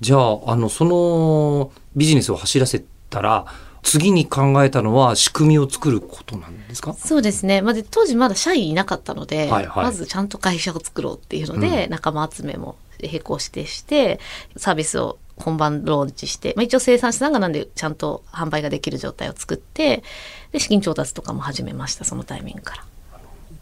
Speaker 5: じゃあ、あの、そのビジネスを走らせたら、次に考えたのは仕組みを作ることなんですか？
Speaker 2: そうですね。まあ、で当時まだ社員いなかったので、
Speaker 5: はいはい
Speaker 2: まずちゃんと会社を作ろうっていうので、仲間集めも並行してして、サービスを本番ローンチして、まあ、一応生産者さんがなんでちゃんと販売ができる状態を作って、で、資金調達とかも始めました、そのタイミングから。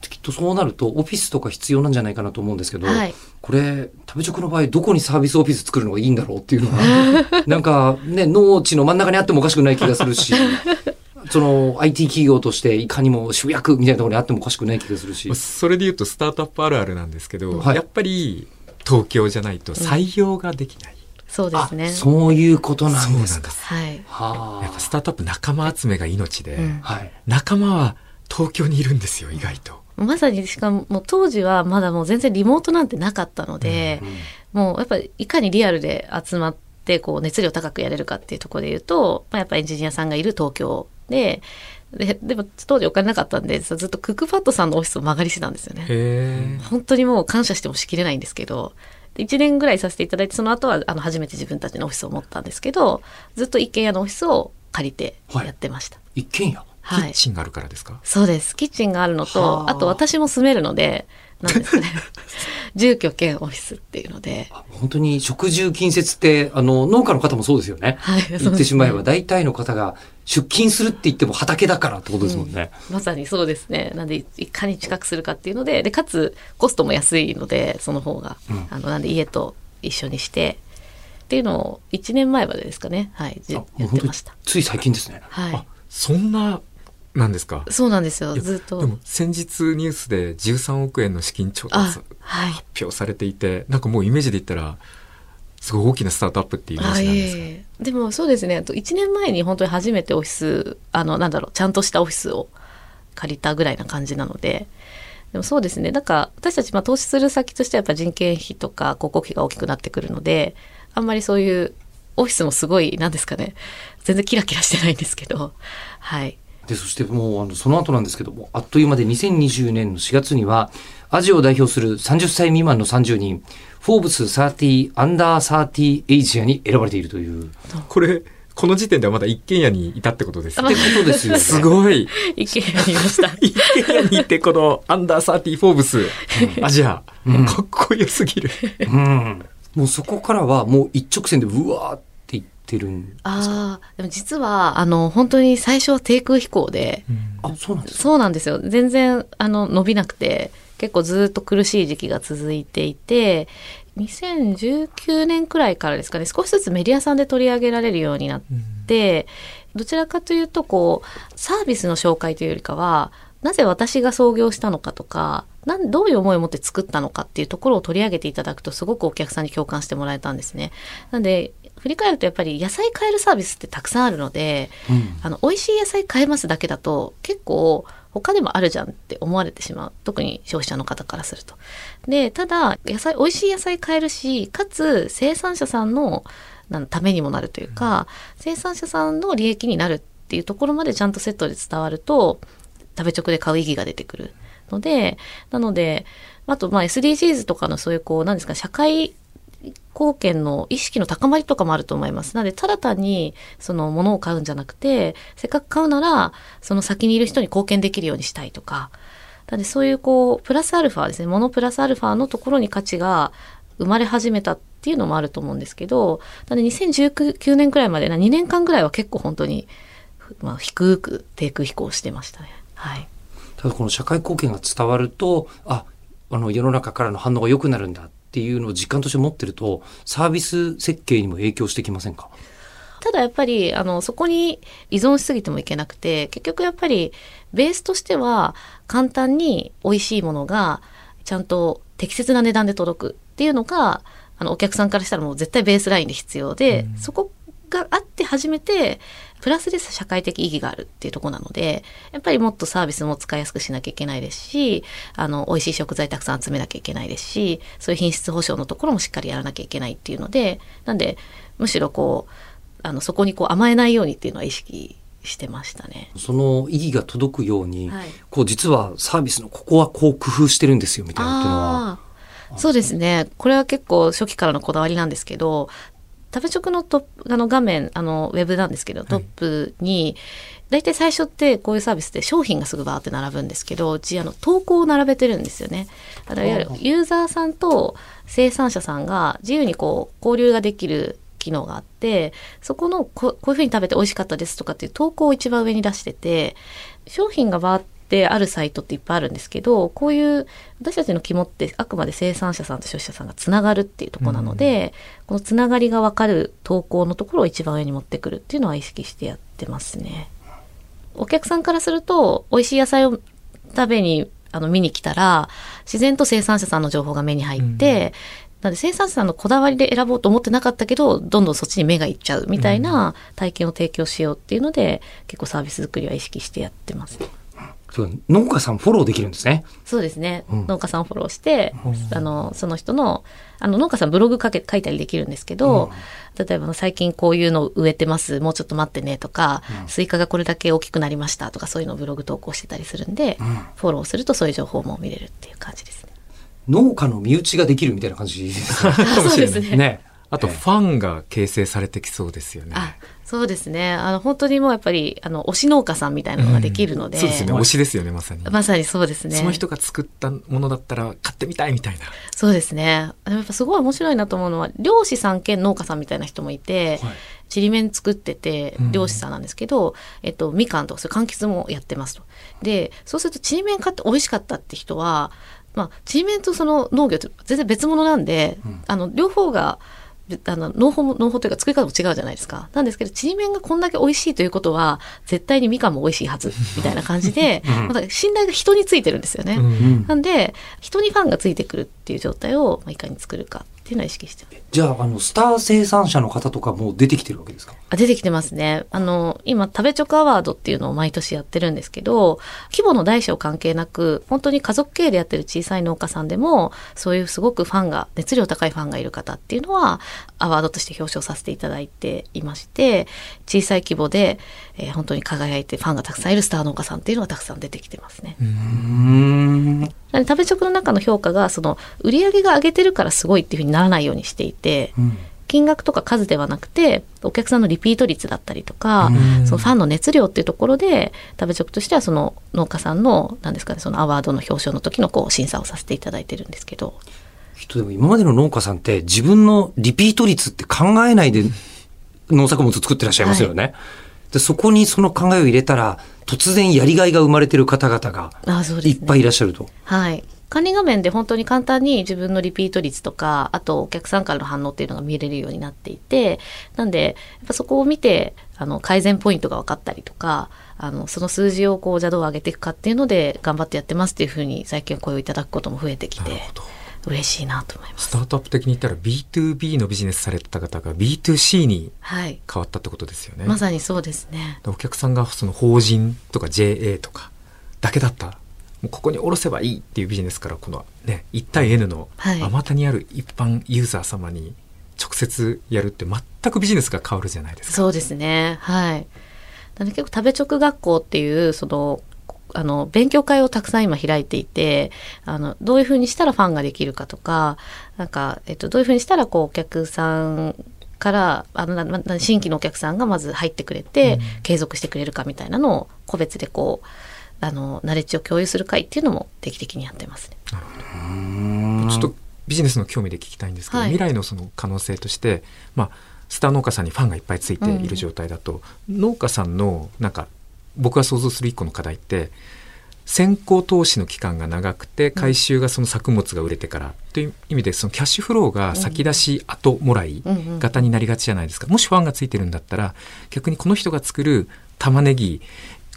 Speaker 5: きっとそうなるとオフィスとか必要なんじゃないかなと思うんですけど、
Speaker 2: はい
Speaker 5: これ食べ直の場合どこにサービスオフィス作るのがいいんだろうっていうのが なんかね農地の真ん中にあってもおかしくない気がするし その IT 企業としていかにも主役みたいなところにあってもおかしくない気がするし
Speaker 4: それで言うとスタートアップあるあるなんですけど、
Speaker 5: はい
Speaker 4: やっぱり東京じゃないと採用ができない。
Speaker 5: あ
Speaker 2: そうですね。
Speaker 5: そういうことなんですか。
Speaker 4: そうなんです。
Speaker 2: はい。
Speaker 5: は
Speaker 4: やっぱスタートアップ仲間集めが命で、
Speaker 2: うん
Speaker 5: あはい。
Speaker 4: 仲間は東京にいるんですよ、意外と。
Speaker 2: まさにしかももう当時はまだもう全然リモートなんてなかったので、もうやっぱりいかにリアルで集まってこう熱量高くやれるかっていうところで言うと、まあ、やっぱエンジニアさんがいる東京でででも当時お金なかったんでずっとクックパッドさんのオフィスを間借りしてたんですよね。
Speaker 4: へ
Speaker 2: 本当にもう感謝してもしきれないんですけどで1年ぐらいさせていただいてその後はあの初めて自分たちのオフィスを持ったんですけどずっと一軒家のオフィスを借りてやってました。
Speaker 5: 一軒家？
Speaker 2: はい
Speaker 4: キッチンがあるからですか、
Speaker 2: そうです。キッチンがあるの
Speaker 5: は
Speaker 2: と、
Speaker 5: あ
Speaker 2: あと私も住めるので、なんですかね。住居兼オフィスっていうので。
Speaker 5: あ本当に食住近接ってあの農家の方もそうですよね。
Speaker 2: はい
Speaker 5: 言ってしまえば大体の方が出勤するって言っても畑だからってことですもんね。
Speaker 2: まさにそうですね。なんで、いかに近くするかっていうので、で、かつ、コストも安いので、その方が。
Speaker 5: うん
Speaker 2: あの、なんで家と一緒にして、っていうのを1年前までですかね。はい。やってました。
Speaker 5: つい最近ですね。
Speaker 2: は
Speaker 4: あそんななんですか？
Speaker 2: い。そうなんですよ。ずっと。
Speaker 4: でも先日ニュースで13億円の資金調達。発表されていてなんかもうイメージで言ったらすごい大きなスタートアップっていうイメー
Speaker 2: あ
Speaker 4: ジなんですか？
Speaker 2: いえいえでもそうですねあと1年前に本当に初めてオフィスあのなんだろうちゃんとしたオフィスを借りたぐらいな感じなのででもそうですね。なんか私たちまあ投資する先としてはやっぱ人件費とか広告費が大きくなってくるので、あんまりそういうオフィスもすごい、なんですかね。全然キラキラしてないんですけど、はい。
Speaker 5: で、そしてもう、あの、その後なんですけども、あっという間で2020年の4月には、アジアを代表する30歳未満の30人、フォーブス30アンダー30エイジアに選ばれているという。
Speaker 4: これ、この時点ではまだ一軒家にいたってことですね。
Speaker 5: ってことですよね。
Speaker 4: すごい。
Speaker 2: 一軒家いました。
Speaker 4: 一軒家にい て、このアンダーサーティフォーブス、アジア、かっこよすぎる。
Speaker 5: うん。もうそこからはもう一直線でうわーっていってるんですか？
Speaker 2: ああ、でも実は、あの、本当に最初は低空飛行で、
Speaker 5: あ、そうなんですか？
Speaker 2: そうなんですよ。全然、あの、伸びなくて、結構ずっと苦しい時期が続いていて、2019年くらいからですかね、少しずつメディアさんで取り上げられるようになって、どちらかというと、こう、サービスの紹介というよりかは、なぜ私が創業したのかとか、なんどういう思いを持って作ったのかっていうところを取り上げていただくとすごくお客さんに共感してもらえたんですね。なんで、振り返るとやっぱり野菜買えるサービスってたくさんあるので、あの、美味しい野菜買えますだけだと結構他でもあるじゃんって思われてしまう。特に消費者の方からすると。で、ただ、野菜、美味しい野菜買えるし、かつ生産者さんのためにもなるというか、生産者さんの利益になるっていうところまでちゃんとセットで伝わると、食べ直で買う意義が出てくるので、なので、あと、まあ SDGs とかのそういうこう、なんですか、社会貢献の意識の高まりとかもあると思います。なので、ただ単に、その物を買うんじゃなくて、せっかく買うなら、その先にいる人に貢献できるようにしたいとか、なので、そういうこう、プラスアルファですね、物プラスアルファのところに価値が生まれ始めたっていうのもあると思うんですけど、なので2019年くらいまで、2年間くらいは結構本当に、まあ、低く低空飛行してましたね。はい。
Speaker 5: ただこの社会貢献が伝わると、あ、あの世の中からの反応が良くなるんだっていうのを実感として持ってると、サービス設計にも影響してきませんか？
Speaker 2: ただやっぱり、あの、そこに依存しすぎてもいけなくて、結局やっぱり、ベースとしては、簡単に美味しいものが、ちゃんと適切な値段で届くっていうのが、あの、お客さんからしたらもう絶対ベースラインで必要で、そこがあって初めて、プラスで社会的意義があるっていうところなので、やっぱりもっとサービスも使いやすくしなきゃいけないですし、あの、美味しい食材たくさん集めなきゃいけないですし、そういう品質保証のところもしっかりやらなきゃいけないっていうので、なんで、むしろこう、あの、そこにこう甘えないようにっていうのは意識してましたね。
Speaker 5: その意義が届くように、
Speaker 2: はい
Speaker 5: こう実はサービスのここはこう工夫してるんですよみたいなっていうのは。
Speaker 2: そうですね。これは結構初期からのこだわりなんですけど、食べ直のトップ、あの画面、あのウェブなんですけど、トップに、大体最初ってこういうサービスで商品がすぐバーって並ぶんですけど、うちあの投稿を並べてるんですよね。だからいわゆるユーザーさんと生産者さんが自由にこう交流ができる機能があって、そこのここういうふうに食べて美味しかったですとかっていう投稿を一番上に出してて、商品がバーってあるサイトっていっぱいあるんですけど、こういう私たちの肝ってあくまで生産者さんと消費者さんがつながるっていうところなので、このつながりがわかる投稿のところを一番上に持ってくるっていうのは意識してやってますね。お客さんからすると、美味しい野菜を食べに、あの、見に来たら、自然と生産者さんの情報が目に入って、なので生産者さんのこだわりで選ぼうと思ってなかったけど、どんどんそっちに目がいっちゃうみたいな体験を提供しようっていうので、結構サービス作りは意識してやってます。
Speaker 5: そう農家さんフォローできるんですね。
Speaker 2: そうですね。
Speaker 5: うん
Speaker 2: 農家さんをフォローして、あの、その人の、あの、農家さんブログ書け書いたりできるんですけど、例えば最近こういうの植えてます、もうちょっと待ってねとか、スイカがこれだけ大きくなりましたとか、そういうのをブログ投稿してたりするんで、フォローするとそういう情報も見れるっていう感じですね。
Speaker 5: 農家の身内ができるみたいな感じですね。
Speaker 4: かもしれない
Speaker 2: そうですね
Speaker 5: ね。
Speaker 4: あと、ファンが形成されてきそうですよね。
Speaker 2: あ、そうですね。あの、本当にもうやっぱり、あの、推し農家さんみたいなのができるので、
Speaker 4: そうですよね。推しですよね、まさに。
Speaker 2: まさにそうですね。
Speaker 4: その人が作ったものだったら買ってみたいみたいな。
Speaker 2: そうですね。でもやっぱすごい面白いなと思うのは、漁師さん兼農家さんみたいな人もいて、
Speaker 5: はい
Speaker 2: ちりめん作ってて
Speaker 4: うん、
Speaker 2: 漁師さんなんですけど、えっと、みかんとかそういう柑橘もやってますと。で、そうするとちりめん買って美味しかったって人は、まあ、ちりめんとその農業って全然別物なんで、あの、両方が、あの、農法も、農法というか作り方も違うじゃないですか。なんですけど、ちりめんがこんだけ美味しいということは、絶対にみかんも美味しいはず、みたいな感じで、まだ信頼が人についてるんですよね。
Speaker 4: うん
Speaker 2: なんで、人にファンがついてくるっていう状態を、まあ、いかに作るかっていうのは意識してます。
Speaker 5: じゃあ、あの、スター生産者の方とかも出てきてるわけですか？
Speaker 2: あ出てきてますね。あの、今、食べチョクアワードっていうのを毎年やってるんですけど、規模の大小関係なく、本当に家族経営でやってる小さい農家さんでも、そういうすごくファンが、熱量高いファンがいる方っていうのは、アワードとして表彰させていただいていまして、小さい規模で、えー本当に輝いてファンがたくさんいるスター農家さんっていうのがたくさん出てきてますね。食べチョクの中の評価が、その、売り上げが上げてるからすごいっていうふうにならないようにしていて、
Speaker 5: うん
Speaker 2: 金額とか数ではなくて、お客さんのリピート率だったりとか、そのファンの熱量っていうところで、食べチョクとしてはその農家さんの、なんですかね、そのアワードの表彰の時のこう審査をさせていただいてるんですけど、
Speaker 5: きっとでも今までの農家さんって自分のリピート率って考えないで農作物作ってらっしゃいますよね。でそこにその考えを入れたら、突然やりがいが生まれてる方々がいっぱいいらっしゃると。
Speaker 2: はい。管理画面で本当に簡単に自分のリピート率とか、あとお客さんからの反応っていうのが見れるようになっていて、なんで、やっぱそこを見て、あの、改善ポイントが分かったりとか、あの、その数字をこう、じゃあどう上げていくかっていうので、頑張ってやってますっていうふうに最近声をいただくことも増えてきて、嬉しいなと思います。
Speaker 4: スタートアップ的に言ったら B2B のビジネスされた方が B2C に
Speaker 2: はい。
Speaker 4: 変わったってことですよね。
Speaker 2: まさにそうですね。
Speaker 4: お客さんがその法人とか JA とかだけだったもうここに下ろせばいいっていうビジネスからこのね1対 N の
Speaker 2: はい
Speaker 4: あまたにある一般ユーザー様に直接やるって全くビジネスが変わるじゃないですか。
Speaker 2: そうですね。はい。なので結構食べ直学校っていう、その、あの、勉強会をたくさん今開いていて、あの、どういうふうにしたらファンができるかとか、なんか、えっと、どういうふうにしたら、こう、お客さんから、あの、新規のお客さんがまず入ってくれて、継続してくれるかみたいなのを、個別でこう、あの、ナレッジを共有する会っていうのも定期的にやってますね。
Speaker 4: ちょっとビジネスの興味で聞きたいんですけど、
Speaker 2: はい。
Speaker 4: 未来のその可能性として、まあ、スター農家さんにファンがいっぱいついている状態だと、農家さんのなんか僕が想像する一個の課題って先行投資の期間が長くて回収がその作物が売れてからという意味でそのキャッシュフローが先出し後もらい
Speaker 2: うんうん。
Speaker 4: 型になりがちじゃないですか。もしファンがついてるんだったら逆にこの人が作る玉ねぎ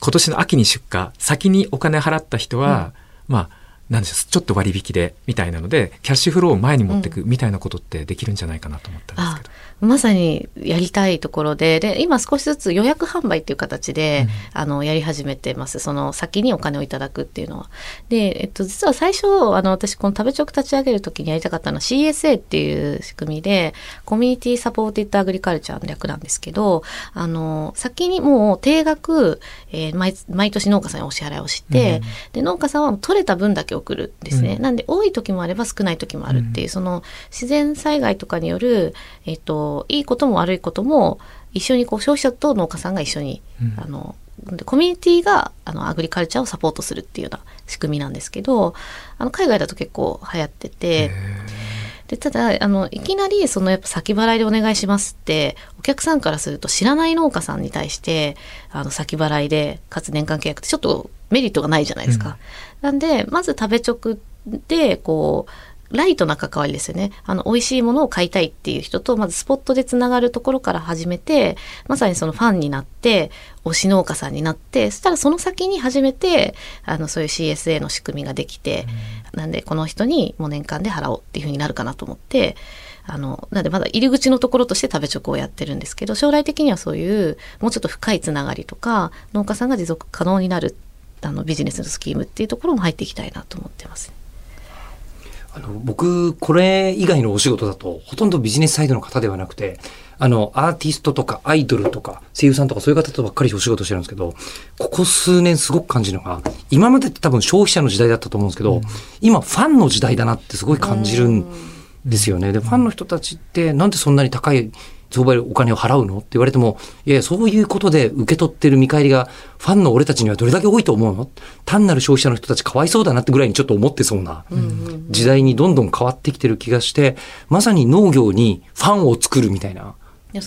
Speaker 4: 今年の秋に出荷先にお金払った人は、まあなんでしょうちょっと割引でみたいなのでキャッシュフローを前に持っていくみたいなことってできるんじゃないかなと思ったんですけど。
Speaker 2: まさにやりたいところで、で、今少しずつ予約販売っていう形で、あの、やり始めてます。その先にお金をいただくっていうのは。で、えっと、実は最初、あの、私、この食べチョク立ち上げるときにやりたかったのは CSA っていう仕組みで、コミュニティサポーティッドアグリカルチャーの略なんですけど、あの、先にもう定額、えー毎、毎年農家さんにお支払いをして、で、農家さんは取れた分だけ送るんですね。なんで、多い時もあれば少ない時もあるっていう、その、自然災害とかによる、えっと、いいことも悪いことも、一緒にこう、消費者と農家さんが一緒に、あの、でコミュニティが、あの、アグリカルチャーをサポートするっていうような仕組みなんですけど、あの、海外だと結構流行ってて、で、ただ、あの、いきなり、その、やっぱ先払いでお願いしますって、お客さんからすると知らない農家さんに対して、あの、先払いで、かつ年間契約ってちょっとメリットがないじゃないですか。なんで、まず食べ直で、こう、ライトな関わりですよね。あの、美味しいものを買いたいっていう人と、まずスポットでつながるところから始めて、まさにそのファンになって、推し農家さんになって、そしたらその先に初めて、あの、そういう CSA の仕組みができて、なんで、この人にもう年間で払おうっていうふうになるかなと思って、あの、なんでまだ入り口のところとして食べチョコをやってるんですけど、将来的にはそういう、もうちょっと深いつながりとか、農家さんが持続可能になる、あの、ビジネスのスキームっていうところも入っていきたいなと思ってます。
Speaker 5: あの、僕、これ以外のお仕事だと、ほとんどビジネスサイドの方ではなくて、あの、アーティストとかアイドルとか声優さんとかそういう方とばっかりお仕事してるんですけど、ここ数年すごく感じるのが、今までって多分消費者の時代だったと思うんですけど、今ファンの時代だなってすごい感じるんですよね。で、ファンの人たちってなんでそんなに高い相場でお金を払うの？って言われても、いやいや、そういうことで受け取ってる見返りが、ファンの俺たちにはどれだけ多いと思うの？単なる消費者の人たちかわいそうだなってぐらいにちょっと思ってそうな時代にどんどん変わってきてる気がして、まさに農業にファンを作るみたいな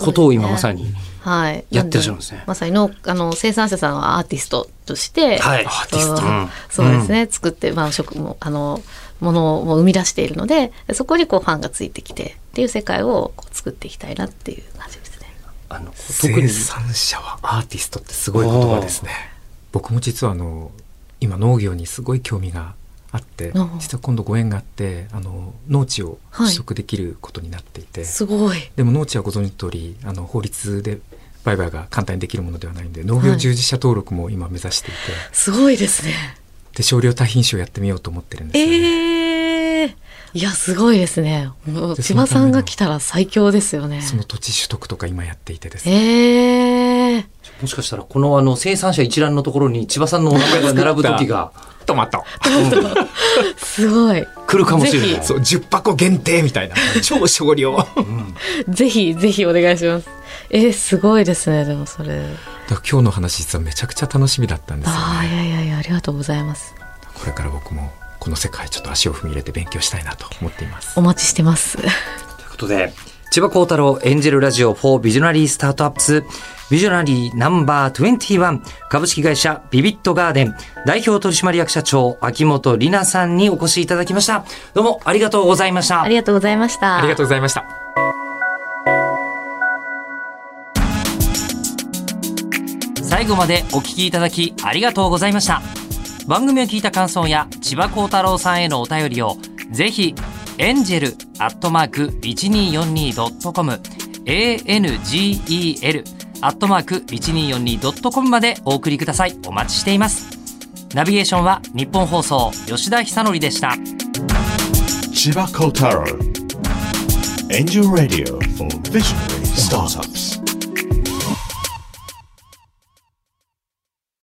Speaker 5: ことを今まさに。
Speaker 2: はい。
Speaker 5: やってらっしゃるんですね。
Speaker 2: まさにの、あの、生産者さんはアーティストとして、
Speaker 5: はい。アーティスト。うん。
Speaker 2: そうですね、作って、まあ、食も、あの、ものを生み出しているので、そこにこうファンがついてきて、っていう世界をこう作っていきたいなっていう感じですね。
Speaker 5: あの、特に。
Speaker 4: 生、産者はアーティストってすごい言葉ですね。僕も実はあの今農業にすごい興味があって
Speaker 2: あ
Speaker 4: 実は今度ご縁があってあの農地を
Speaker 2: はい。
Speaker 4: 取得できることになっていて、
Speaker 2: すごい。
Speaker 4: でも農地はご存知の通りあの法律で売買が簡単にできるものではないんで農業従事者登録も今目指していて、
Speaker 2: すごいですね。
Speaker 4: で少量多品種をやってみようと思ってるんですよね。
Speaker 2: ええいや、すごいですね。千葉さんが来たら最強ですよね。
Speaker 4: その土地取得とか今やっていてですね。
Speaker 2: ええ
Speaker 5: もしかしたら、このあの、生産者一覧のところに千葉さんのお名前が並ぶ時が
Speaker 4: トマト。
Speaker 2: すごい。
Speaker 5: 来るかもしれない。
Speaker 2: ぜ
Speaker 4: そう、10箱限定みたいな。超少量。
Speaker 2: ぜひ、ぜひお願いします。えー、すごいですね、でもそれ。
Speaker 4: 今日の話実はめちゃくちゃ楽しみだったんですよ
Speaker 2: ああ、
Speaker 4: ね。
Speaker 2: いやいやいや、ありがとうございます。
Speaker 4: これから僕もこの世界ちょっと足を踏み入れて勉強したいなと思っています
Speaker 2: お。待ちしてます。
Speaker 5: ということで、千葉幸太郎エンジェルラジオ4ビジョナリースタートアップスビジョナリーナンバー21株式会社ビビットガーデン代表取締役社長秋元里奈さんにお越しいただきました。どうもありがとうございました。
Speaker 2: ありがとうございました。
Speaker 4: ありがとうございました。
Speaker 5: 最後までお聞きいただきありがとうございました番組を聞いた感想や千葉幸太郎さんへのお便りをぜひエンジェルアットマーク 1242.com angel アットマーク 1242.com までお送りくださいお待ちしていますナビゲーションは日本放送吉田久典でした
Speaker 1: Chiba Kotaro. Angel Radio for Visionary Startups.